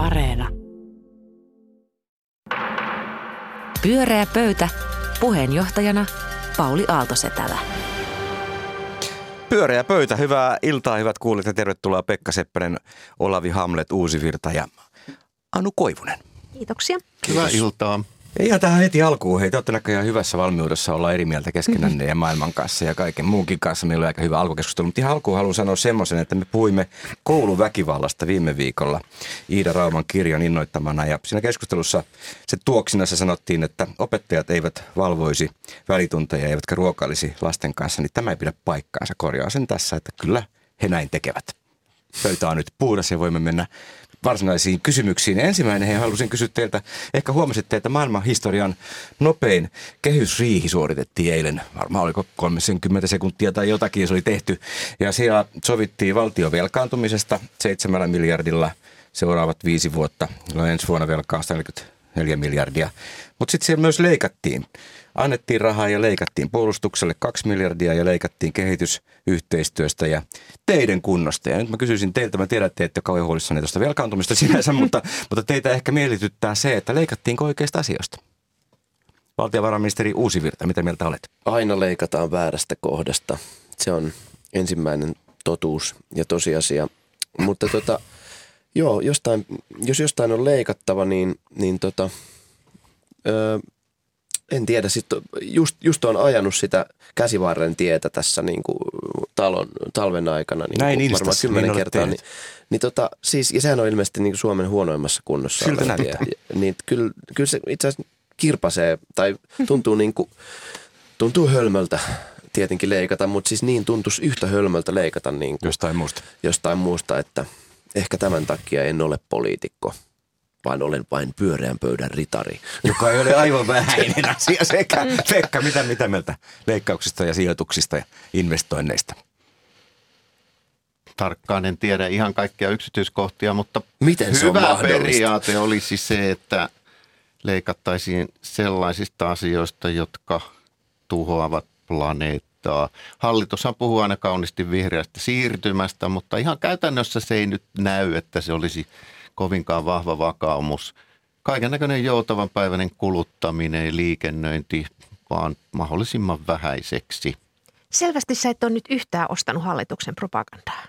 Areena. Pyöreä pöytä. Puheenjohtajana Pauli Aaltosetälä. Pyöreä pöytä, hyvää iltaa, hyvät kuulijat ja tervetuloa Pekka Seppänen, Olavi Hamlet, Uusi Virta ja Anu Koivunen. Kiitoksia. Hyvää iltaa. Ja ihan tähän heti alkuun, hei, te olette näköjään hyvässä valmiudessa olla eri mieltä keskenänne ja maailman kanssa ja kaiken muunkin kanssa. Meillä on aika hyvä alkukeskustelu, mutta ihan alkuun haluan sanoa semmoisen, että me puhuimme kouluväkivallasta viime viikolla Iida Rauman kirjan innoittamana ja siinä keskustelussa se tuoksinassa sanottiin, että opettajat eivät valvoisi välitunteja eivätkä ruokailisi lasten kanssa, niin tämä ei pidä paikkaansa. Korjaa sen tässä, että kyllä he näin tekevät. Pöytä on nyt puhdas ja voimme mennä varsinaisiin kysymyksiin. Ensimmäinen halusin kysyä teiltä, ehkä huomasitte, että maailman historian nopein kehysriihi suoritettiin eilen. Varmaan oliko 30 sekuntia tai jotakin se oli tehty. Ja siellä sovittiin valtion velkaantumisesta 7 miljardilla seuraavat viisi vuotta. No ensi vuonna velkaa 144 miljardia. Mutta sitten siellä myös leikattiin annettiin rahaa ja leikattiin puolustukselle kaksi miljardia ja leikattiin kehitysyhteistyöstä ja teidän kunnosta. Ja nyt mä kysyisin teiltä, mä tiedän, että te ette kauhean huolissanne tuosta velkaantumista sinänsä, mutta, mutta teitä ehkä mielityttää se, että leikattiinko oikeista asioista? Valtiovarainministeri Uusivirta, mitä mieltä olet? Aina leikataan väärästä kohdasta. Se on ensimmäinen totuus ja tosiasia. Mutta tota, joo, jostain, jos jostain on leikattava, niin, niin tota, öö, en tiedä, sitten just, just on ajanut sitä käsivarren tietä tässä niin kuin talon, talven aikana. Niin Näin kuin varmaan kymmenen niin kertaa. Niin, niin tota, siis, ja sehän on ilmeisesti niin kuin Suomen huonoimmassa kunnossa. Siltä näyttää. Niin kyllä, kyllä se itse asiassa kirpasee tai tuntuu, niin kuin, tuntuu hölmöltä tietenkin leikata, mutta siis niin tuntuisi yhtä hölmöltä leikata niin kuin jostain muusta. Jostain muusta, että ehkä tämän takia en ole poliitikko vaan olen vain pyöreän pöydän ritari. Joka ei ole aivan vähäinen asia sekä. Pekka, mitä, mitä mieltä leikkauksista ja sijoituksista ja investoinneista? Tarkkaan en tiedä ihan kaikkia yksityiskohtia, mutta Miten se hyvä on periaate olisi se, että leikattaisiin sellaisista asioista, jotka tuhoavat planeettaa. Hallitushan puhuu aina kauniisti vihreästä siirtymästä, mutta ihan käytännössä se ei nyt näy, että se olisi – kovinkaan vahva vakaumus. Kaiken näköinen joutavan päiväinen kuluttaminen ja liikennöinti vaan mahdollisimman vähäiseksi. Selvästi sä et ole nyt yhtään ostanut hallituksen propagandaa.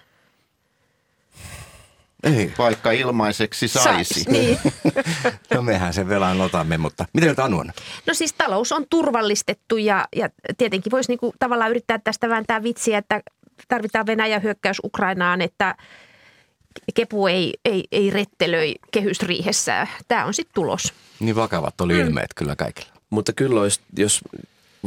Ei. Vaikka ilmaiseksi saisi. Sais, niin. no mehän sen velan otamme, mutta miten Anu on? No siis talous on turvallistettu ja, ja tietenkin voisi niinku tavallaan yrittää tästä vääntää vitsiä, että tarvitaan Venäjän hyökkäys Ukrainaan, että – Kepu ei, ei, ei rettelöi kehysriihessä. Tämä on sitten tulos. Niin vakavat oli mm. ilmeet kyllä kaikilla. Mutta kyllä olisi, jos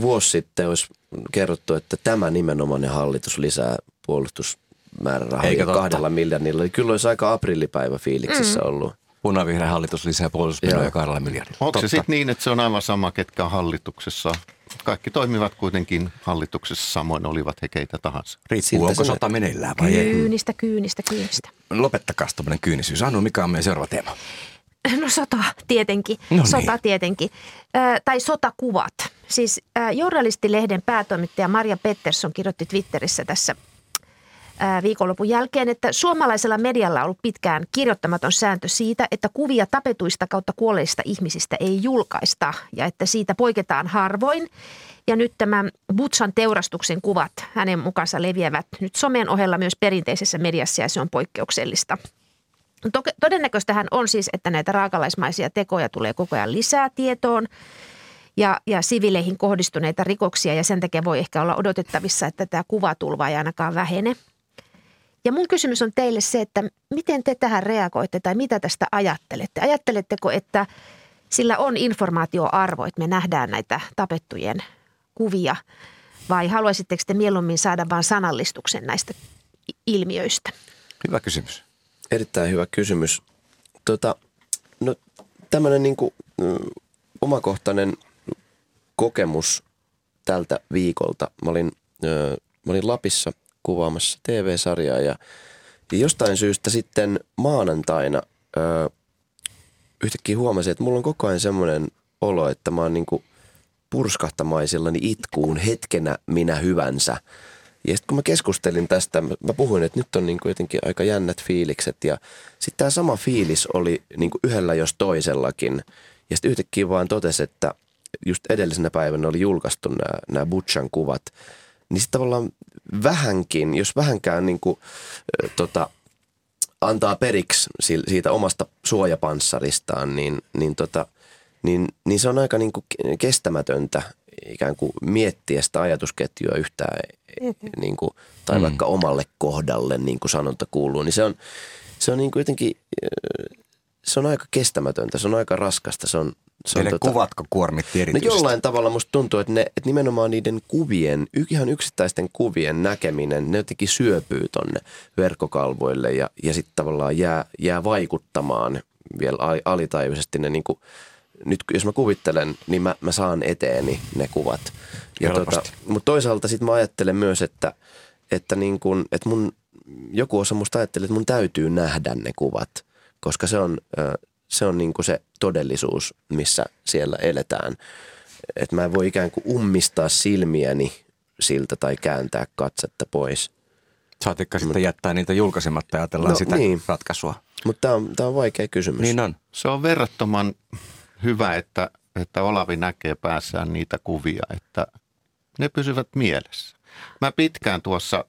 vuosi sitten olisi kerrottu, että tämä nimenomainen hallitus lisää puolustusmäärärahoja kahdella miljardilla, niin kyllä olisi aika aprillipäivä fiiliksissä mm. ollut. Punavihreä hallitus lisää puolustusmenoja kahdella miljardilla. Onko Totta. se sitten niin, että se on aivan sama, ketkä on hallituksessa? Kaikki toimivat kuitenkin hallituksessa samoin, olivat he keitä tahansa. Riippuu, onko sota meneillään vai ei. Kyynistä, kyynistä, kyynistä. Lopettakaa tuommoinen kyynisyys. Anu, mikä on meidän seuraava teema? No sota tietenkin, no niin. sota tietenkin. Ö, tai sotakuvat. Siis ö, Journalistilehden päätoimittaja Maria Pettersson kirjoitti Twitterissä tässä viikonlopun jälkeen, että suomalaisella medialla on ollut pitkään kirjoittamaton sääntö siitä, että kuvia tapetuista kautta kuolleista ihmisistä ei julkaista ja että siitä poiketaan harvoin. Ja nyt tämä Butsan teurastuksen kuvat hänen mukansa leviävät nyt somen ohella myös perinteisessä mediassa ja se on poikkeuksellista. Todennäköistähän on siis, että näitä raakalaismaisia tekoja tulee koko ajan lisää tietoon ja, ja sivileihin kohdistuneita rikoksia ja sen takia voi ehkä olla odotettavissa, että tämä kuvatulva ei ainakaan vähene – ja mun kysymys on teille se, että miten te tähän reagoitte tai mitä tästä ajattelette? Ajatteletteko, että sillä on informaatioarvo, että me nähdään näitä tapettujen kuvia vai haluaisitteko te mieluummin saada vain sanallistuksen näistä ilmiöistä? Hyvä kysymys. Erittäin hyvä kysymys. Tota, no, tämmöinen niin kuin, mm, omakohtainen kokemus tältä viikolta. Mä olin, mä olin Lapissa – kuvaamassa TV-sarjaa ja, jostain syystä sitten maanantaina ö, yhtäkkiä huomasin, että mulla on koko ajan semmoinen olo, että mä oon niin purskahtamaisillani itkuun hetkenä minä hyvänsä. Ja sitten kun mä keskustelin tästä, mä puhuin, että nyt on niin kuin jotenkin aika jännät fiilikset. Ja sitten tämä sama fiilis oli niin kuin yhdellä jos toisellakin. Ja sitten yhtäkkiä vaan totesi, että just edellisenä päivänä oli julkaistu nämä Butchan kuvat. Niin sitten tavallaan vähänkin, jos vähänkään niin kuin, tota, antaa periksi siitä omasta suojapanssaristaan, niin, niin, tota, niin, niin se on aika niin kuin kestämätöntä ikään kuin miettiä sitä ajatusketjua yhtään niin kuin, tai mm. vaikka omalle kohdalle, niin kuin sanonta kuuluu, niin se on, se on niin kuin jotenkin, se on aika kestämätöntä, se on aika raskasta, se on, se on tota, kuvatko kuormitti erityisesti? No jollain tavalla musta tuntuu, että, ne, että nimenomaan niiden kuvien, ihan yksittäisten kuvien näkeminen, ne jotenkin syöpyy tonne verkkokalvoille ja, ja sitten tavallaan jää, jää vaikuttamaan vielä alitajuisesti ne niin kuin, nyt jos mä kuvittelen, niin mä, mä saan eteeni ne kuvat. Ja tota, mutta toisaalta sitten mä ajattelen myös, että, että, niin kun, että mun, joku osa musta ajattelee, että mun täytyy nähdä ne kuvat, koska se on, se on niin kuin se todellisuus, missä siellä eletään. Että mä en voi ikään kuin ummistaa silmiäni siltä tai kääntää katsetta pois. Saatikka sitten jättää niitä julkaisematta ja ajatellaan no, sitä niin. ratkaisua. Mutta tämä on, tää on vaikea kysymys. Niin on. Se on verrattoman hyvä, että, että Olavi näkee päässään niitä kuvia, että ne pysyvät mielessä. Mä pitkään tuossa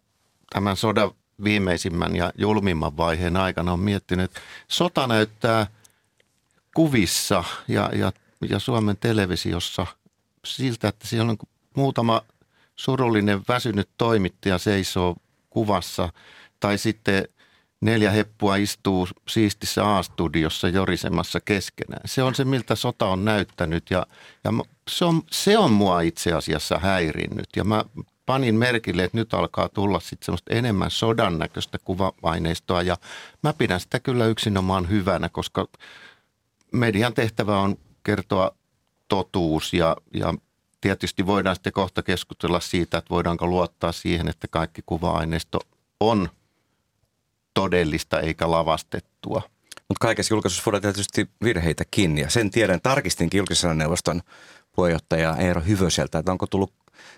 tämän sodan viimeisimmän ja julmimman vaiheen aikana on miettinyt, että sota näyttää kuvissa ja, ja, ja Suomen televisiossa siltä, että siellä on muutama surullinen väsynyt toimittaja seisoo kuvassa tai sitten neljä heppua istuu siistissä A-studiossa jorisemassa keskenään. Se on se, miltä sota on näyttänyt ja, ja se, on, se on mua itse asiassa häirinnyt. Ja mä panin merkille, että nyt alkaa tulla sitten semmoista enemmän sodan näköistä kuva-aineistoa ja mä pidän sitä kyllä yksinomaan hyvänä, koska median tehtävä on kertoa totuus ja, ja tietysti voidaan sitten kohta keskustella siitä, että voidaanko luottaa siihen, että kaikki kuva-aineisto on todellista eikä lavastettua. Mutta kaikessa julkaisussa voidaan tietysti virheitäkin ja sen tiedän, tarkistinkin julkisen neuvoston puheenjohtaja Eero Hyvöseltä, että onko tullut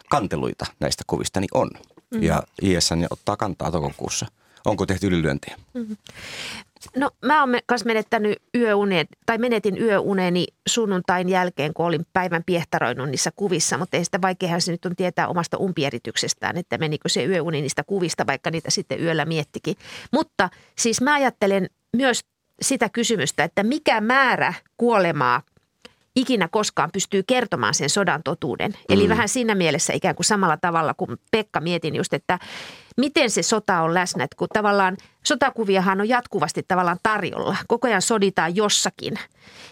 kanteluita näistä kuvista, niin on. Mm-hmm. Ja ISN ottaa kantaa toukokuussa. Onko tehty ylilyöntiä? Mm-hmm. No mä oon myös menettänyt yöunet, tai menetin yöuneni sunnuntain jälkeen, kun olin päivän piehtaroinut niissä kuvissa, mutta ei sitä vaikeahan se nyt on tietää omasta umpierityksestä, että menikö se yöuni niistä kuvista, vaikka niitä sitten yöllä miettikin. Mutta siis mä ajattelen myös sitä kysymystä, että mikä määrä kuolemaa ikinä koskaan pystyy kertomaan sen sodan totuuden. Eli mm. vähän siinä mielessä ikään kuin samalla tavalla kuin Pekka mietin just, että miten se sota on läsnä, että kun tavallaan sotakuviahan on jatkuvasti tavallaan tarjolla. Koko ajan soditaan jossakin.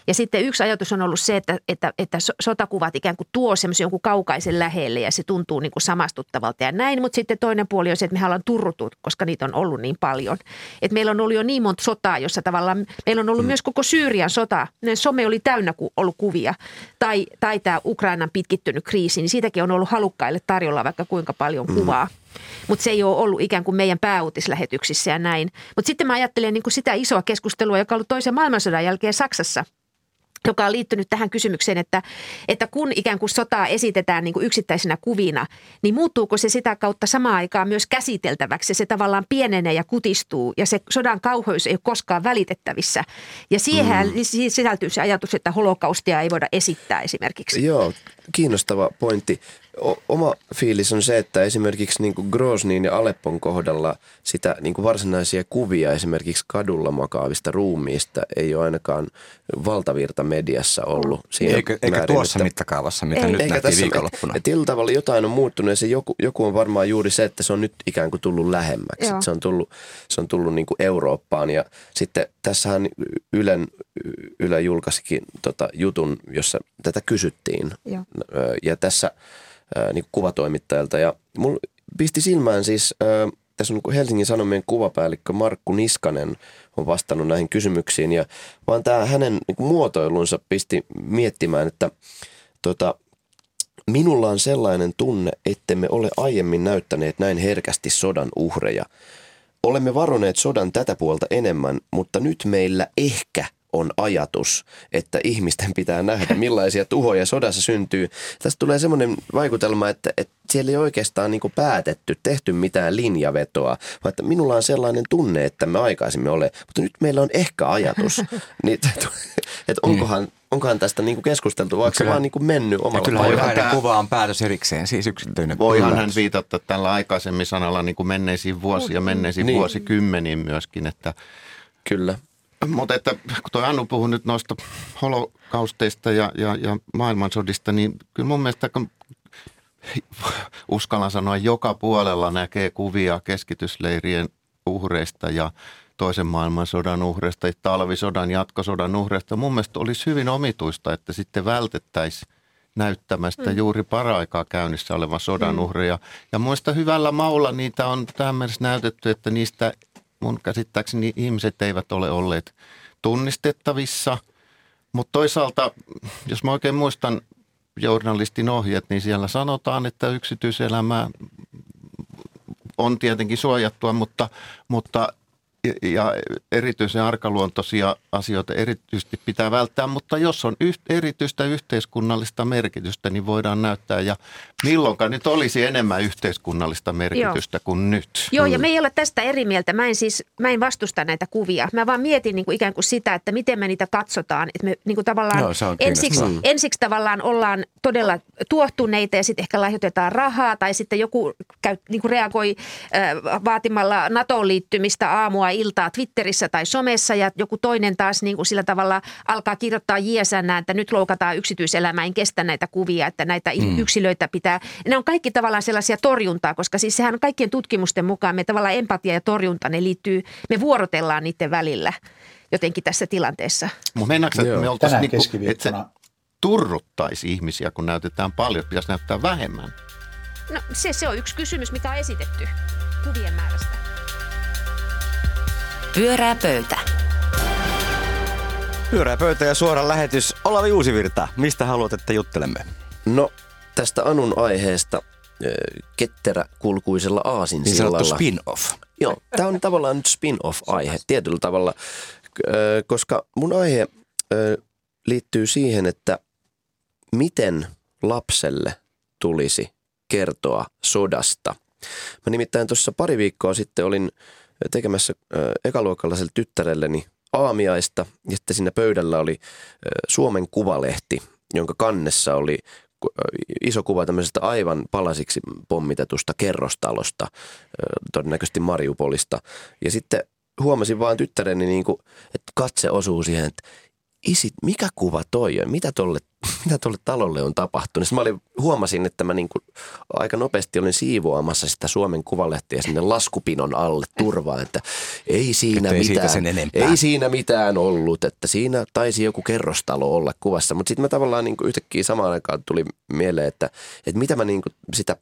Ja sitten yksi ajatus on ollut se, että, että, että sotakuvat ikään kuin tuo semmoisen jonkun kaukaisen lähelle ja se tuntuu niin kuin samastuttavalta ja näin. Mutta sitten toinen puoli on se, että me ollaan turruttu, koska niitä on ollut niin paljon. Että meillä on ollut jo niin monta sotaa, jossa tavallaan meillä on ollut mm. myös koko Syyrian sota. Ne some oli täynnä ollut kuvia. Tai, tai tämä Ukrainan pitkittynyt kriisi, niin siitäkin on ollut halukkaille tarjolla vaikka kuinka paljon mm. kuvaa. Mm. Mutta se ei ole ollut ikään kuin meidän pääuutislähetyksissä ja näin. Mutta sitten mä ajattelen niin kuin sitä isoa keskustelua, joka on ollut toisen maailmansodan jälkeen Saksassa – joka on liittynyt tähän kysymykseen, että, että kun ikään kuin sotaa esitetään niin kuin yksittäisenä kuvina, niin muuttuuko se sitä kautta samaan aikaan myös käsiteltäväksi? Se tavallaan pienenee ja kutistuu ja se sodan kauheus ei ole koskaan välitettävissä. Ja siihen mm. sisältyy se ajatus, että holokaustia ei voida esittää esimerkiksi. Joo, kiinnostava pointti oma fiilis on se, että esimerkiksi niin kuin Groznin ja Aleppon kohdalla sitä niin kuin varsinaisia kuvia esimerkiksi kadulla makaavista ruumiista ei ole ainakaan valtavirta mediassa ollut. Siinä eikä, eikä määrin, tuossa että, mittakaavassa, mitä ei, nyt nähtiin tässä, viikonloppuna. Et, et tavalla jotain on muuttunut ja se joku, joku on varmaan juuri se, että se on nyt ikään kuin tullut lähemmäksi. Se on tullut, se on tullut niin kuin Eurooppaan ja sitten tässähän Ylen, Yle julkaisikin tota jutun, jossa tätä kysyttiin. Joo. Ja tässä – niin kuvatoimittajalta. Ja mulla pisti silmään siis, ää, tässä on Helsingin Sanomien kuvapäällikkö Markku Niskanen on vastannut näihin kysymyksiin. Ja vaan tämä hänen niin muotoilunsa pisti miettimään, että tota, minulla on sellainen tunne, ettemme ole aiemmin näyttäneet näin herkästi sodan uhreja. Olemme varoneet sodan tätä puolta enemmän, mutta nyt meillä ehkä on ajatus, että ihmisten pitää nähdä, millaisia tuhoja sodassa syntyy. Tästä tulee semmoinen vaikutelma, että, että siellä ei oikeastaan niin päätetty, tehty mitään linjavetoa, vaan että minulla on sellainen tunne, että me aikaisemmin ole, mutta nyt meillä on ehkä ajatus. niin, että, että onkohan, onkohan tästä niin keskusteltu, vaikka se vaan niin mennyt omalla Kyllä jokainen tämä... kuva on päätös erikseen, siis yksityinen. Voihan hän viitata tällä aikaisemmin sanalla niin kuin menneisiin vuosiin ja menneisiin niin. vuosikymmeniin myöskin, että Kyllä. Mutta että kun tuo Annu puhui nyt noista holokausteista ja, ja, ja maailmansodista, niin kyllä mun mielestä uskallan sanoa, joka puolella näkee kuvia keskitysleirien uhreista ja toisen maailmansodan uhreista, talvisodan, jatkosodan uhreista. Mun mielestä olisi hyvin omituista, että sitten vältettäisiin näyttämästä mm. juuri paraikaa käynnissä olevan sodan mm. uhreja. Ja muista hyvällä maulla niitä on tähän mennessä näytetty, että niistä mun käsittääkseni ihmiset eivät ole olleet tunnistettavissa. Mutta toisaalta, jos mä oikein muistan journalistin ohjeet, niin siellä sanotaan, että yksityiselämä on tietenkin suojattua, mutta, mutta ja erityisen arkaluontoisia asioita erityisesti pitää välttää, mutta jos on yht, erityistä yhteiskunnallista merkitystä, niin voidaan näyttää. Ja milloinkaan nyt olisi enemmän yhteiskunnallista merkitystä Joo. kuin nyt. Joo, ja mm. me ei ole tästä eri mieltä. Mä en siis, mä en vastusta näitä kuvia. Mä vaan mietin niin kuin ikään kuin sitä, että miten me niitä katsotaan. Että me niin kuin tavallaan Joo, ensiksi, ensiksi tavallaan ollaan todella tuohtuneita ja sitten ehkä lahjoitetaan rahaa tai sitten joku käy, niin kuin reagoi äh, vaatimalla NATOon liittymistä aamua iltaa Twitterissä tai somessa ja joku toinen taas niin kuin sillä tavalla alkaa kirjoittaa jiesänä, että nyt loukataan yksityiselämää, en kestä näitä kuvia, että näitä mm. yksilöitä pitää. Ne on kaikki tavallaan sellaisia torjuntaa, koska siis sehän on kaikkien tutkimusten mukaan me tavallaan empatia ja torjunta, ne liittyy, me vuorotellaan niiden välillä jotenkin tässä tilanteessa. Mutta mennäänkö, että me oltaisiin niin että se turruttaisi ihmisiä, kun näytetään paljon, pitäisi näyttää vähemmän? No se, se on yksi kysymys, mikä on esitetty kuvien määrästä. Pyörää pöytä. Pyörää pöytä ja suora lähetys. Olavi Uusivirta, mistä haluat, että juttelemme? No, tästä Anun aiheesta ketterä kulkuisella aasinsillalla. Niin spin-off. Joo, tämä on tavallaan nyt spin-off-aihe tietyllä tavalla, koska mun aihe liittyy siihen, että miten lapselle tulisi kertoa sodasta. Mä nimittäin tuossa pari viikkoa sitten olin tekemässä ekaluokkalaiselle tyttärelleni aamiaista ja sitten siinä pöydällä oli Suomen kuvalehti, jonka kannessa oli iso kuva tämmöisestä aivan palasiksi pommitetusta kerrostalosta, todennäköisesti Mariupolista. Ja sitten huomasin vaan tyttäreni, niin kuin, että katse osuu siihen, että isi, mikä kuva toi on? Mitä tolle, mitä tolle talolle on tapahtunut? Sitten mä olin, huomasin, että mä niin kuin aika nopeasti olin siivoamassa sitä Suomen kuvalehtiä sinne laskupinon alle turvaan, että ei siinä ei mitään, sen ei siinä mitään ollut, että siinä taisi joku kerrostalo olla kuvassa. Mutta sitten mä tavallaan niin kuin yhtäkkiä samaan aikaan tuli mieleen, että, että mitä mä niin kuin sitä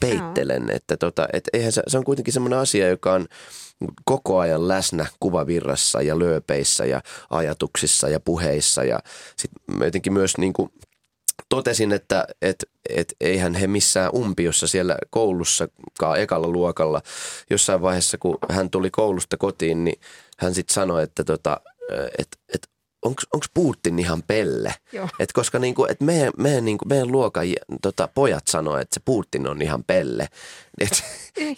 peittelen, että tota, että eihän se, se on kuitenkin semmoinen asia, joka on koko ajan läsnä kuvavirrassa ja lööpeissä ja ajatuksissa ja puheissa. Ja sitten jotenkin myös niin kuin totesin, että et, et eihän he missään umpiossa siellä koulussakaan ekalla luokalla. Jossain vaiheessa, kun hän tuli koulusta kotiin, niin hän sitten sanoi, että tota, et, et onko Putin ihan pelle? Et koska niinku, et meidän, meidän, niinku, meidän luokan tota, pojat sanoo, että se Putin on ihan pelle. Et,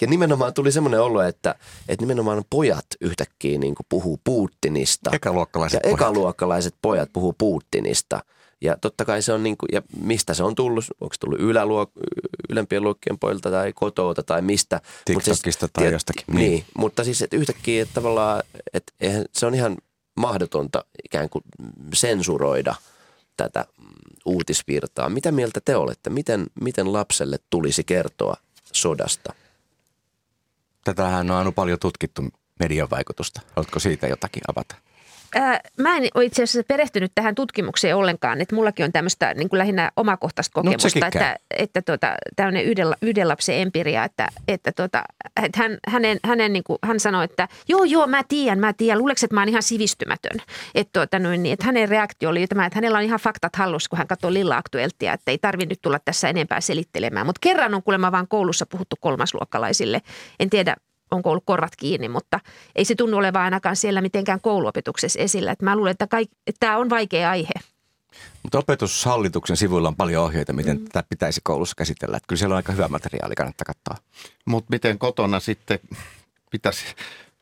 ja nimenomaan tuli semmoinen olo, että et nimenomaan pojat yhtäkkiä niinku puhuu Putinista. Ekaluokkalaiset ja pojat. ekaluokkalaiset pojat puhuu Putinista. Ja totta kai se on niin kuin, ja mistä se on tullut, onko se tullut yläluok, ylempien luokkien pojilta tai kotouta tai mistä. TikTokista siis, tai tiet, jostakin. Niin. niin, mutta siis että yhtäkkiä että tavallaan, että eihän, se on ihan mahdotonta ikään kuin sensuroida tätä uutisvirtaa. Mitä mieltä te olette? Miten, miten lapselle tulisi kertoa sodasta? Tätähän on aina paljon tutkittu median vaikutusta. Haluatko siitä jotakin avata? Ää, mä en ole itse asiassa perehtynyt tähän tutkimukseen ollenkaan, että mullakin on tämmöistä niin kuin lähinnä omakohtaista no, kokemusta, no, että, että tuota, tämmöinen yhden, yhden lapsen empiria, että, että, tuota, että hän, hänen, hänen, niin kuin, hän sanoi, että joo, joo, mä tiedän, mä tiedän, luuleeko, että mä oon ihan sivistymätön. Että, tuota, noin, niin, että hänen reaktio oli tämä, että hänellä on ihan faktat hallussa, kun hän katsoi Lilla Aktueltia, että ei tarvitse nyt tulla tässä enempää selittelemään. Mutta kerran on kuulemma vaan koulussa puhuttu kolmasluokkalaisille. En tiedä, onko ollut korvat kiinni, mutta ei se tunnu olevan ainakaan siellä mitenkään kouluopetuksessa esillä. Että mä luulen, että, kaik, että tämä on vaikea aihe. Mutta opetushallituksen sivuilla on paljon ohjeita, miten mm. tätä pitäisi koulussa käsitellä. Että kyllä siellä on aika hyvä materiaali, kannattaa katsoa. Mutta miten kotona sitten pitäisi,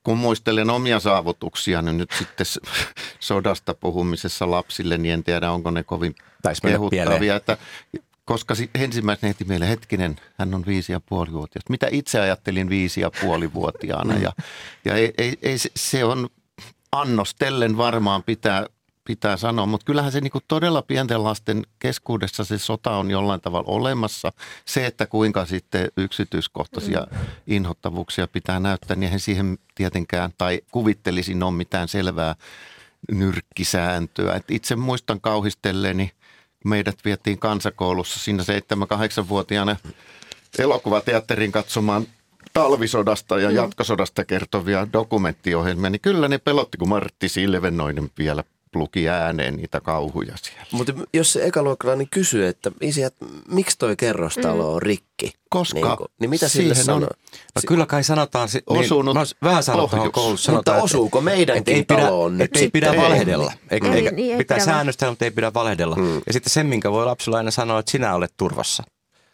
kun muistelen omia saavutuksia, niin nyt sitten sodasta puhumisessa lapsille, niin en tiedä, onko ne kovin kehuttavia. Että koska ensimmäisenä heti meille hetkinen, hän on viisi ja puoli vuotias. Mitä itse ajattelin viisi ja puoli vuotiaana ja, ja ei, ei, ei, se on annostellen varmaan pitää, pitää sanoa, mutta kyllähän se niinku todella pienten lasten keskuudessa se sota on jollain tavalla olemassa. Se, että kuinka sitten yksityiskohtaisia inhottavuuksia pitää näyttää, niin eihän siihen tietenkään tai kuvittelisin on mitään selvää nyrkkisääntöä. Et itse muistan kauhistelleeni meidät vietiin kansakoulussa siinä 7-8-vuotiaana elokuvateatterin katsomaan talvisodasta ja mm. jatkosodasta kertovia dokumenttiohjelmia, niin kyllä ne pelotti, kun Martti Silvenoinen vielä luki ääneen niitä kauhuja siellä. Mutta jos se ekaluokkalainen kysyy, että isi, että miksi toi kerrostalo on rikki? Koska niin, kun, niin mitä sille sanoo? No kyllä kai sanotaan, niin, osunut niin, vähän sanotaan koulussa. Mutta sanotaan, osuuko meidänkin ei pidä, taloon nyt Ei pidä valehdella. Eikä, eikä, niin, pitää säännöstellä, mutta ei pidä valehdella. Hmm. Ja sitten se, minkä voi lapsilla aina sanoa, että sinä olet turvassa.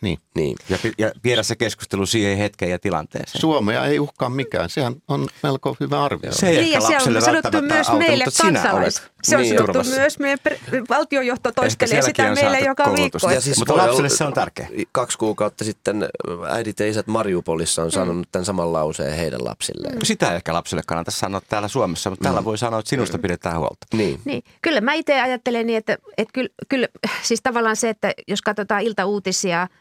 Niin. niin. Ja, ja viedä se keskustelu siihen hetkeen ja tilanteeseen. Suomea ei uhkaa mikään. Sehän on melko hyvä arvio. Se ei niin, ja se on sanottu myös auto, meille kansalais. Se on niin, sanottu turvassa. myös meidän valtiojohto toistelee sitä meille joka viikko. Ja siis Mutta lapsille se on tärkeä. Kaksi kuukautta sitten äidit ja isät Mariupolissa on sanonut mm. tämän saman lauseen heidän lapsilleen. Mm. Sitä ei ehkä lapsille kannata sanoa täällä Suomessa, mutta mm. täällä voi sanoa, että sinusta mm. pidetään huolta. Niin. niin. Kyllä mä itse ajattelen niin, että, että kyllä, kyllä siis tavallaan se, että jos katsotaan iltauutisia –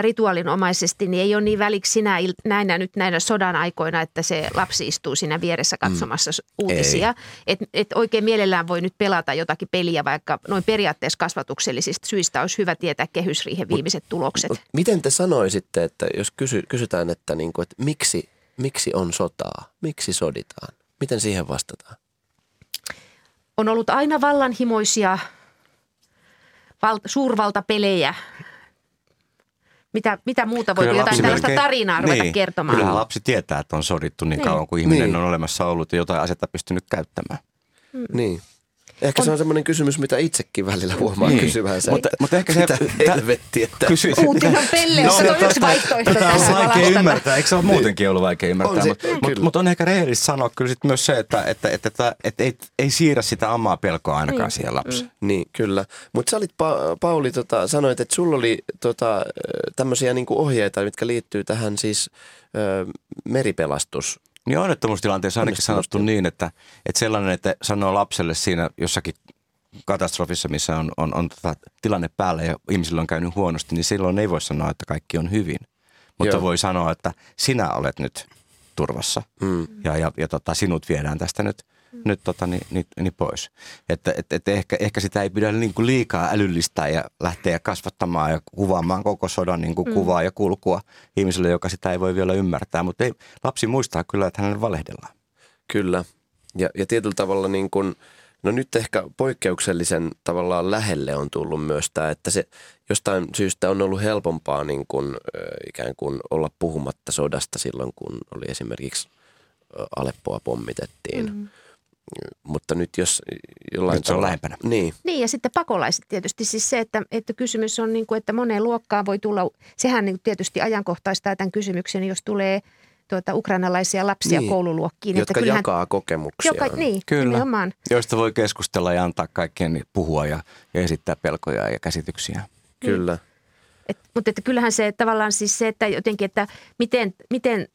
rituaalinomaisesti, niin ei ole niin väliksi sinä näinä nyt näinä sodan aikoina, että se lapsi istuu siinä vieressä mm. katsomassa mm. uutisia. Että et oikein mielellään voi nyt pelata jotakin peliä, vaikka noin periaatteessa kasvatuksellisista syistä olisi hyvä tietää kehysriihen viimeiset mut, tulokset. Mut miten te sanoisitte, että jos kysy, kysytään, että, niinku, että miksi, miksi on sotaa, miksi soditaan, miten siihen vastataan? On ollut aina vallanhimoisia val- suurvaltapelejä mitä, mitä muuta voi jotain tällaista melkein, tarinaa ruveta niin, kertomaan. Kyllähän lapsi tietää, että on sodittu niin, niin. kauan kuin ihminen niin. on olemassa ollut ja jotain asetta pystynyt käyttämään. Mm. Niin. Ehkä on. se on semmoinen kysymys, mitä itsekin välillä huomaa niin. kysyvänsä. Mutta, mutta ehkä se... Mitä helvettiä, että... Kysyisin. Uutihan pelleissä no, on yksi vaihtoehto Tätä on vaikea ymmärtää. Eikö se ole muutenkin ollut vaikea ymmärtää? Mutta mut, mut on ehkä rehellistä sanoa kyllä sit myös se, että, että, että, että, että ei, ei siirrä sitä omaa pelkoa ainakaan niin. siihen lapseen. Mm. Niin, kyllä. Mutta sä olit, pa- Pauli, tota, sanoit, että sulla oli tota, tämmöisiä niinku ohjeita, mitkä liittyy tähän siis ö, meripelastus niin onnettomuustilanteessa ainakin sanottu niin, että, että sellainen, että sanoo lapselle siinä jossakin katastrofissa, missä on, on, on tota tilanne päällä ja ihmisillä on käynyt huonosti, niin silloin ei voi sanoa, että kaikki on hyvin. Mutta Joo. voi sanoa, että sinä olet nyt turvassa mm. ja, ja, ja tota, sinut viedään tästä nyt – nyt tota, niin, niin, niin pois. Että et, et ehkä, ehkä sitä ei pidä niin kuin liikaa älyllistää ja lähteä kasvattamaan ja kuvaamaan koko sodan niin kuin mm. kuvaa ja kulkua ihmiselle, joka sitä ei voi vielä ymmärtää. Mutta ei, lapsi muistaa kyllä, että hänelle valehdellaan. Kyllä. Ja, ja tietyllä tavalla niin kuin, no nyt ehkä poikkeuksellisen tavallaan lähelle on tullut myös tämä, että se jostain syystä on ollut helpompaa niin kuin, ikään kuin olla puhumatta sodasta silloin, kun oli esimerkiksi Aleppoa pommitettiin. Mm mutta nyt jos jollain nyt se on lähempänä. Niin. niin ja sitten pakolaiset tietysti siis se, että, että kysymys on niin kuin, että moneen luokkaan voi tulla, sehän niin tietysti ajankohtaistaa tämän kysymyksen, jos tulee tuota, ukrainalaisia lapsia niin, koululuokkiin. Jotka että kyllähän, jakaa kokemuksia. Joka, niin, Kyllä, nimenomaan. joista voi keskustella ja antaa kaikkien puhua ja, ja esittää pelkoja ja käsityksiä. Kyllä. Niin. Et, mutta että kyllähän se tavallaan siis se, että jotenkin, että miten, miten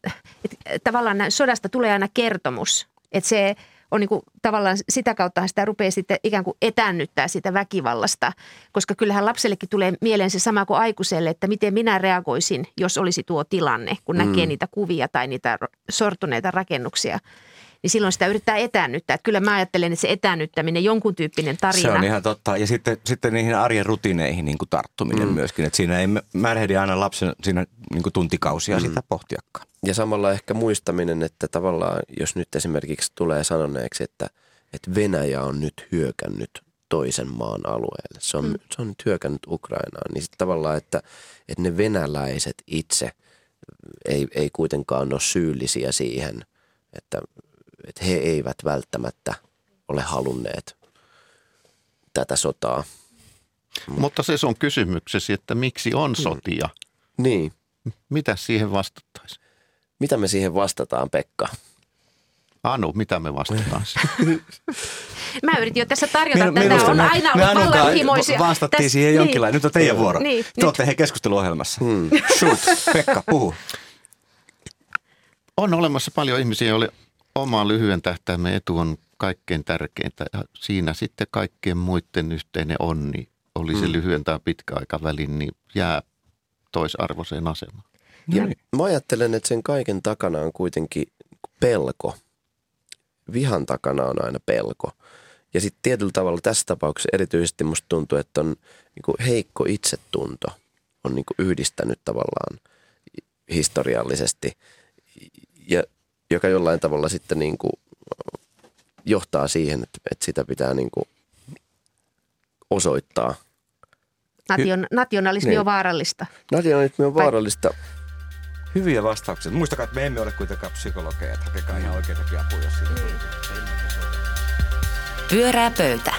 että tavallaan sodasta tulee aina kertomus. Että se on niin kuin, tavallaan sitä kautta sitä rupeaa sitten ikään kuin etännyttää sitä väkivallasta, koska kyllähän lapsellekin tulee mieleen se sama kuin aikuiselle, että miten minä reagoisin, jos olisi tuo tilanne, kun mm. näkee niitä kuvia tai niitä sortuneita rakennuksia niin silloin sitä yrittää etännyttää. Että kyllä mä ajattelen, että se etännyttäminen, jonkun tyyppinen tarina. Se on ihan totta. Ja sitten, sitten niihin arjen rutiineihin niin kuin tarttuminen mm. myöskin. Että siinä ei märehdi aina lapsen siinä niin kuin tuntikausia mm. sitä pohtiakaan. Ja samalla ehkä muistaminen, että tavallaan jos nyt esimerkiksi tulee sanoneeksi, että, että Venäjä on nyt hyökännyt toisen maan alueelle. Se on, mm. se on nyt hyökännyt Ukrainaan. Niin sitten tavallaan, että, että ne venäläiset itse ei, ei kuitenkaan ole syyllisiä siihen, että, että he eivät välttämättä ole halunneet tätä sotaa. Mutta se on kysymyksesi, että miksi on sotia? Niin. Mitä siihen vastattaisiin? Mitä me siihen vastataan, Pekka? Anu, mitä me vastataan? Mä yritin jo tässä tarjota me, tätä, on aina ollut vallanhimoisia. Vastattiin Täs, siihen niin. jonkinlainen. Nyt on teidän vuoro. Niin, Te olette he keskusteluohjelmassa. Hmm. Shoot, Pekka, puhu. on olemassa paljon ihmisiä, joille oma lyhyen tähtäimen etu on kaikkein tärkeintä. Ja siinä sitten kaikkien muiden yhteinen onni, oli se Mm. lyhyen tai pitkä aikavälin, niin jää toisarvoiseen asemaan. Ja mä ajattelen, että sen kaiken takana on kuitenkin pelko. Vihan takana on aina pelko. Ja sitten tietyllä tavalla tässä tapauksessa erityisesti musta tuntuu, että on niin heikko itsetunto on niin yhdistänyt tavallaan historiallisesti, ja joka jollain tavalla sitten niin kuin johtaa siihen, että, että sitä pitää niin kuin osoittaa. Nation, nationalismi Niin. on vaarallista. Nationalismi on Vai- vaarallista. Hyviä vastauksia. Muistakaa, että me emme ole kuitenkaan psykologeja, että hakekaa ihan oikeitakin apua, jos siitä tuntuu. Pyörää pöytä.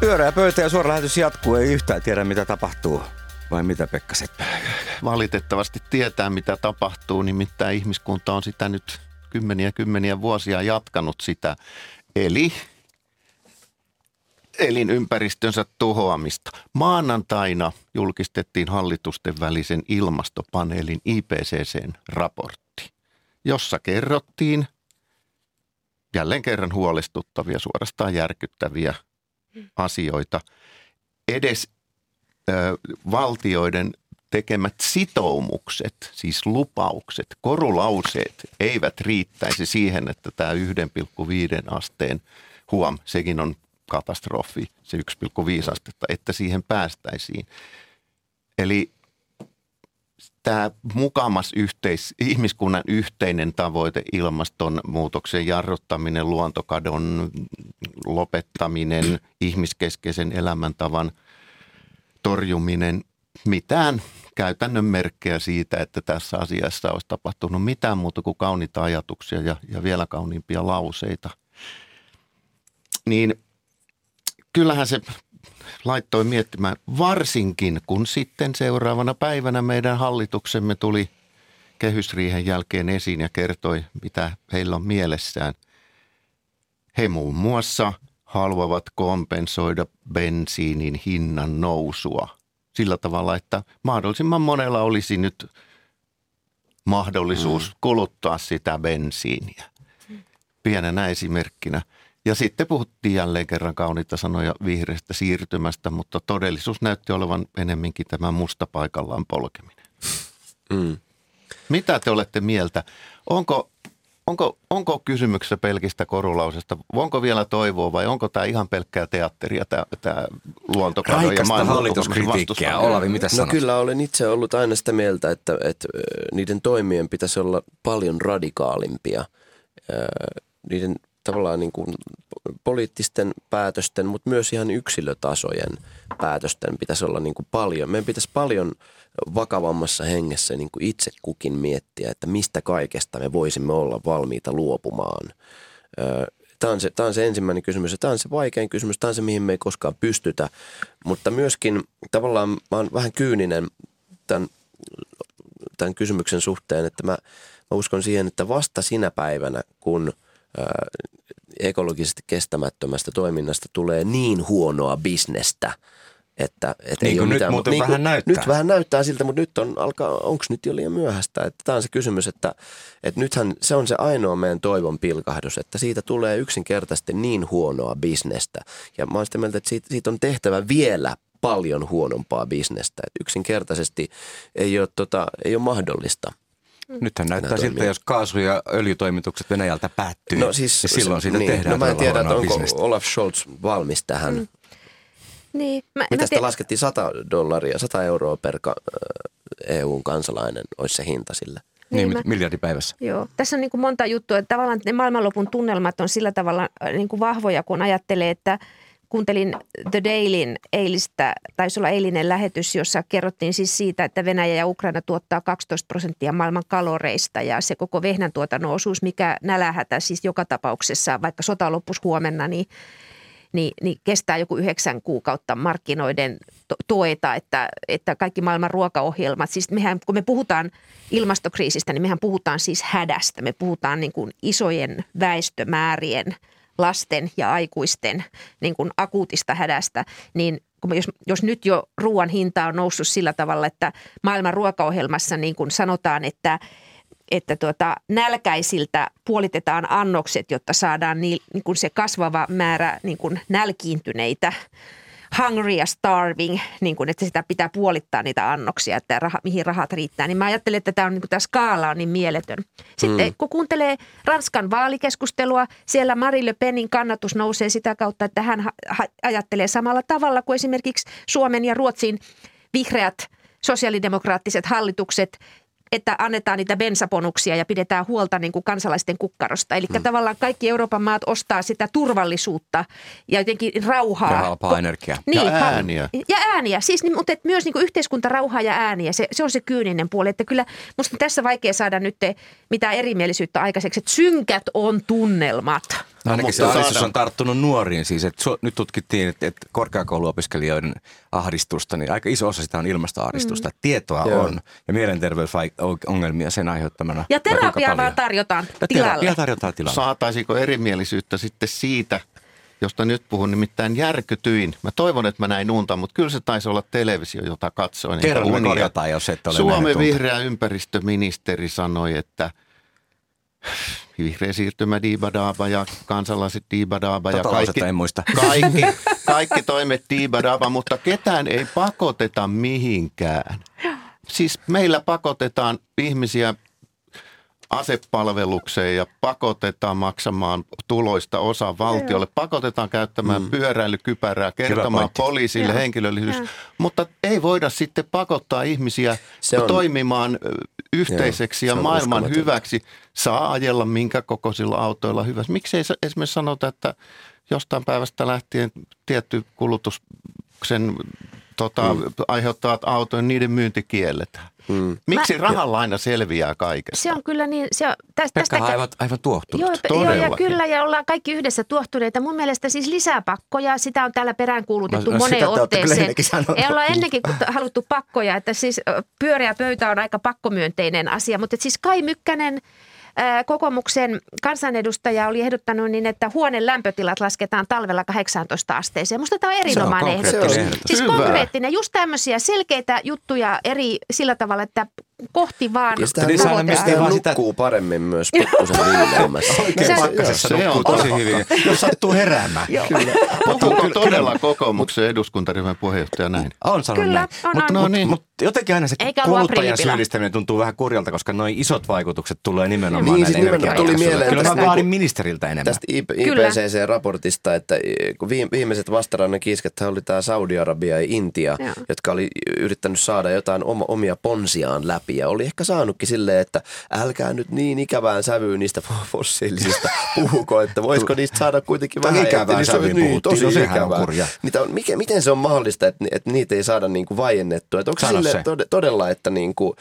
Pyörää pöytä ja suora lähetys jatkuu. Ei yhtään tiedä, mitä tapahtuu. Vai mitä, Pekka Seppälä? Valitettavasti tietää, mitä tapahtuu, nimittäin ihmiskunta on sitä nyt kymmeniä kymmeniä vuosia jatkanut sitä. Eli elinympäristönsä tuhoamista. Maanantaina julkistettiin hallitusten välisen ilmastopaneelin IPCCn raportti, jossa kerrottiin jälleen kerran huolestuttavia, suorastaan järkyttäviä asioita. Edes valtioiden tekemät sitoumukset, siis lupaukset, korulauseet eivät riittäisi siihen, että tämä 1,5 asteen huom, sekin on katastrofi, se 1,5 astetta, että siihen päästäisiin. Eli tämä mukamas yhteis, ihmiskunnan yhteinen tavoite, ilmastonmuutoksen jarruttaminen, luontokadon lopettaminen, ihmiskeskeisen elämäntavan torjuminen, mitään käytännön merkkejä siitä, että tässä asiassa olisi tapahtunut mitään muuta kuin kauniita ajatuksia ja, ja vielä kauniimpia lauseita. Niin kyllähän se laittoi miettimään, varsinkin kun sitten seuraavana päivänä meidän hallituksemme tuli kehysriihen jälkeen esiin ja kertoi, mitä heillä on mielessään. He muun muassa haluavat kompensoida bensiinin hinnan nousua sillä tavalla, että mahdollisimman monella olisi nyt mahdollisuus kuluttaa sitä bensiiniä. Pienenä esimerkkinä. Ja sitten puhuttiin jälleen kerran kauniita sanoja vihreästä siirtymästä, mutta todellisuus näytti olevan enemminkin tämä musta paikallaan polkeminen. Mm. Mitä te olette mieltä? Onko, onko, onko kysymyksessä pelkistä korulausesta? Onko vielä toivoa vai onko tämä ihan pelkkää teatteria, tämä, tämä luontokadon ja Raikasta hallituskritiikkiä. Olavi, mitä No sanot? kyllä olen itse ollut aina sitä mieltä, että, että niiden toimien pitäisi olla paljon radikaalimpia. Niiden tavallaan niin kuin poliittisten päätösten, mutta myös ihan yksilötasojen päätösten pitäisi olla niin kuin paljon. Meidän pitäisi paljon vakavammassa hengessä niin kuin itse kukin miettiä, että mistä kaikesta me voisimme olla valmiita luopumaan. Tämä on, se, tämä on se ensimmäinen kysymys ja tämä on se vaikein kysymys, tämä on se, mihin me ei koskaan pystytä. Mutta myöskin tavallaan mä oon vähän kyyninen tämän, tämän kysymyksen suhteen, että mä, mä uskon siihen, että vasta sinä päivänä, kun ekologisesti kestämättömästä toiminnasta tulee niin huonoa bisnestä, että, että Niin ei ole nyt mitään. muuten vähän näyttää. Nyt vähän näyttää siltä, mutta nyt on, alkaa, onko nyt jo liian myöhäistä? Että tämä on se kysymys, että, että nythän se on se ainoa meidän toivon pilkahdus, että siitä tulee yksinkertaisesti niin huonoa bisnestä. Ja mä oon sitä mieltä, että siitä, siitä on tehtävä vielä paljon huonompaa bisnestä. Että yksinkertaisesti ei ole, tota, ei ole mahdollista. Nythän näyttää siltä, toimia. jos kaasu- ja öljytoimitukset Venäjältä päättyy. No siis, ja silloin siitä niin, tehdään No mä en tiedä, onko bisnestä. Olaf Scholz valmis tähän. Mm. Niin, mä, Mitä mä sitä laskettiin 100 dollaria, 100 euroa per ka- EUn kansalainen olisi se hinta sille. Niin, Niin, niin miljardi päivässä. Joo, tässä on niin kuin monta juttua. Että tavallaan ne maailmanlopun tunnelmat on sillä tavalla äh, niin kuin vahvoja, kun ajattelee, että kuuntelin The Dailyn eilistä, taisi olla eilinen lähetys, jossa kerrottiin siis siitä, että Venäjä ja Ukraina tuottaa 12 prosenttia maailman kaloreista ja se koko vehnän tuotannon osuus, mikä nälähätä siis joka tapauksessa, vaikka sota loppus huomenna, niin niin, niin kestää joku yhdeksän kuukautta markkinoiden to- toeta, että, että kaikki maailman ruokaohjelmat, siis mehän kun me puhutaan ilmastokriisistä, niin mehän puhutaan siis hädästä. Me puhutaan niin kuin isojen väestömäärien lasten ja aikuisten niin kuin akuutista hädästä, niin jos, jos nyt jo ruoan hinta on noussut sillä tavalla, että maailman ruokaohjelmassa niin kuin sanotaan, että että tuota, nälkäisiltä puolitetaan annokset, jotta saadaan niin, niin kuin se kasvava määrä niin kuin nälkiintyneitä hungry ja starving, niin kuin, että sitä pitää puolittaa niitä annoksia, että raha, mihin rahat riittää. Niin mä ajattelen, että tämä, on, niin kuin, tämä skaala on niin mieletön. Sitten mm. kun kuuntelee Ranskan vaalikeskustelua, siellä Marie Le Penin kannatus nousee sitä kautta, että hän ha- ajattelee samalla tavalla kuin esimerkiksi Suomen ja Ruotsin vihreät sosiaalidemokraattiset hallitukset että annetaan niitä bensaponuksia ja pidetään huolta niin kuin kansalaisten kukkarosta. Eli hmm. tavallaan kaikki Euroopan maat ostaa sitä turvallisuutta ja jotenkin rauhaa. Ja halpaa energiaa. Niin, ja ääniä. Ja ääniä, siis, niin, mutta et myös niin kuin yhteiskuntarauhaa ja ääniä, se, se on se kyyninen puoli. Että kyllä musta tässä vaikea saada nyt mitään erimielisyyttä aikaiseksi, että synkät on tunnelmat. No ainakin se ahdistus on tarttunut nuoriin siis. Että so, nyt tutkittiin, että, että korkeakouluopiskelijoiden ahdistusta, niin aika iso osa sitä on ilmastoahdistusta. Mm. Tietoa Joo. on ja mielenterveysongelmia sen aiheuttamana. Ja terapiaa vaan tarjotaan ja tilalle. Terapia tarjotaan tilalle. Saataisiko erimielisyyttä sitten siitä, josta nyt puhun, nimittäin järkytyin. Mä toivon, että mä näin unta, mutta kyllä se taisi olla televisio, jota katsoin. Kerro, me korjataan, jos et ole Suomen vihreä ympäristöministeri sanoi, että – vihreä siirtymä diibadaaba ja kansalaiset diibadaaba ja kaikki, en muista. kaikki, kaikki toimet diibadaaba, mutta ketään ei pakoteta mihinkään. Siis meillä pakotetaan ihmisiä asepalvelukseen ja pakotetaan maksamaan tuloista osa valtiolle, pakotetaan käyttämään mm. pyöräilykypärää, kertomaan poliisille henkilöllisyys, ja. mutta ei voida sitten pakottaa ihmisiä se on, toimimaan yhteiseksi Joo, ja maailman hyväksi. Saa ajella minkä kokoisilla autoilla hyväksi. Miksi ei esimerkiksi sanota, että jostain päivästä lähtien tietty kulutuksen tota, mm. aiheuttavat autojen, niiden myynti kielletään. Mm. Miksi Mä, rahalla aina selviää kaikesta? Se on kyllä niin. Se on, tästä, tästä, aivan, aivan tuohtunut. Joo, joo, ja kyllä, ja ollaan kaikki yhdessä tuohtuneita. Mun mielestä siis lisää pakkoja, sitä on täällä peräänkuulutettu no, no moneen otteeseen. Ei olla ennenkin haluttu pakkoja, että siis pyöreä pöytä on aika pakkomyönteinen asia, mutta siis Kai Mykkänen – kokoomuksen kansanedustaja oli ehdottanut niin, että huoneen lämpötilat lasketaan talvella 18 asteeseen. Musta tämä on erinomainen ehdotus. ehdotus. Siis Hyvä. konkreettinen, just tämmöisiä selkeitä juttuja eri sillä tavalla, että kohti vaan Ja sitä niin vaan sitä... nukkuu paremmin myös pikkusen viileämmässä. Oikein pakkasessa se nukkuu on tosi hyvin, jos sattuu heräämään. Kyllä. Puhuuko todella kokoomuksen eduskuntaryhmän puheenjohtaja näin? On sanonut Kyllä, näin. on, Mut, on. No niin. Mut jotenkin aina se Eikä kuluttajan syyllistäminen tuntuu vähän kurjalta, koska noin isot vaikutukset tulee nimenomaan niin, näille siis tuli mieleen Kyllä mä vaadin ministeriltä enemmän. Tästä IPCC-raportista, että viimeiset vastarannan kiisket oli tämä Saudi-Arabia ja Intia, jotka oli yrittänyt saada jotain omia ponsiaan läpi läpi ja oli ehkä saanutkin silleen, että älkää nyt niin ikävään sävyyn niistä fossiilisista puhuko, että voisiko niistä saada kuitenkin vähän ikävään sävyyn niin, tosi no, ikävää. Niitä on, mikä, miten se on mahdollista, että, että niitä ei saada niin kuin vaiennettua? Että onko Sano sille se. todella, että niin kuin,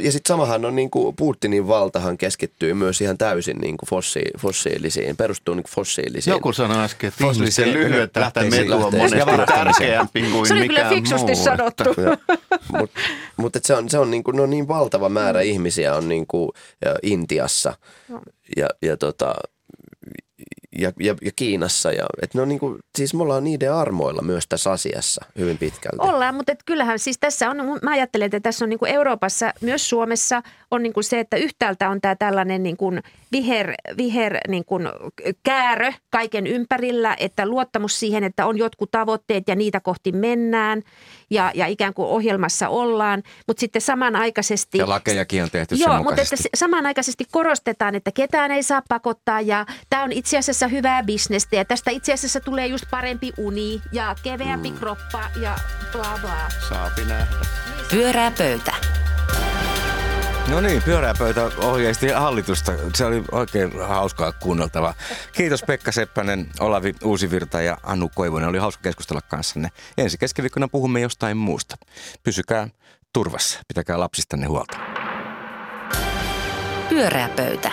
ja sitten samahan on niin kuin Putinin valtahan keskittyy myös ihan täysin niin kuin fossi, fossiilisiin, perustuu niin kuin fossiilisiin. Joku sanoi äsken, että ihmisen lyhyet tähtäimet on monesti tärkeämpi kuin mikään muu. Se oli kyllä fiksusti sanottu. Mutta mut se on, se on niin kuin, no niin valtava määrä mm. ihmisiä on niin kuin Intiassa no. ja, ja tota, ja, ja, ja Kiinassa. Ja, et ne on niin kuin, siis me ollaan niiden armoilla myös tässä asiassa hyvin pitkälti. Ollaan, mutta et kyllähän siis tässä on, mä ajattelen, että tässä on niin kuin Euroopassa, myös Suomessa on niin kuin se, että yhtäältä on tämä tällainen niin kuin viher, viher niin kuin käärö kaiken ympärillä, että luottamus siihen, että on jotkut tavoitteet ja niitä kohti mennään ja, ja ikään kuin ohjelmassa ollaan, mutta sitten samanaikaisesti... Ja lakejakin on tehty Joo, mutta että samanaikaisesti korostetaan, että ketään ei saa pakottaa ja tämä on itse asiassa hyvää bisnestä ja tästä itse asiassa tulee just parempi uni ja keveämpi mm. kroppa ja bla bla. Saapi nähdä. Pyörää pöytä. No niin, pyörää pöytä ohjeisti hallitusta. Se oli oikein hauskaa kuunneltava. Kiitos Pekka Seppänen, Olavi Uusivirta ja Anu Koivunen. Oli hauska keskustella kanssanne. Ensi keskiviikkona puhumme jostain muusta. Pysykää turvassa, pitäkää lapsistanne huolta. Pyöreä pöytä.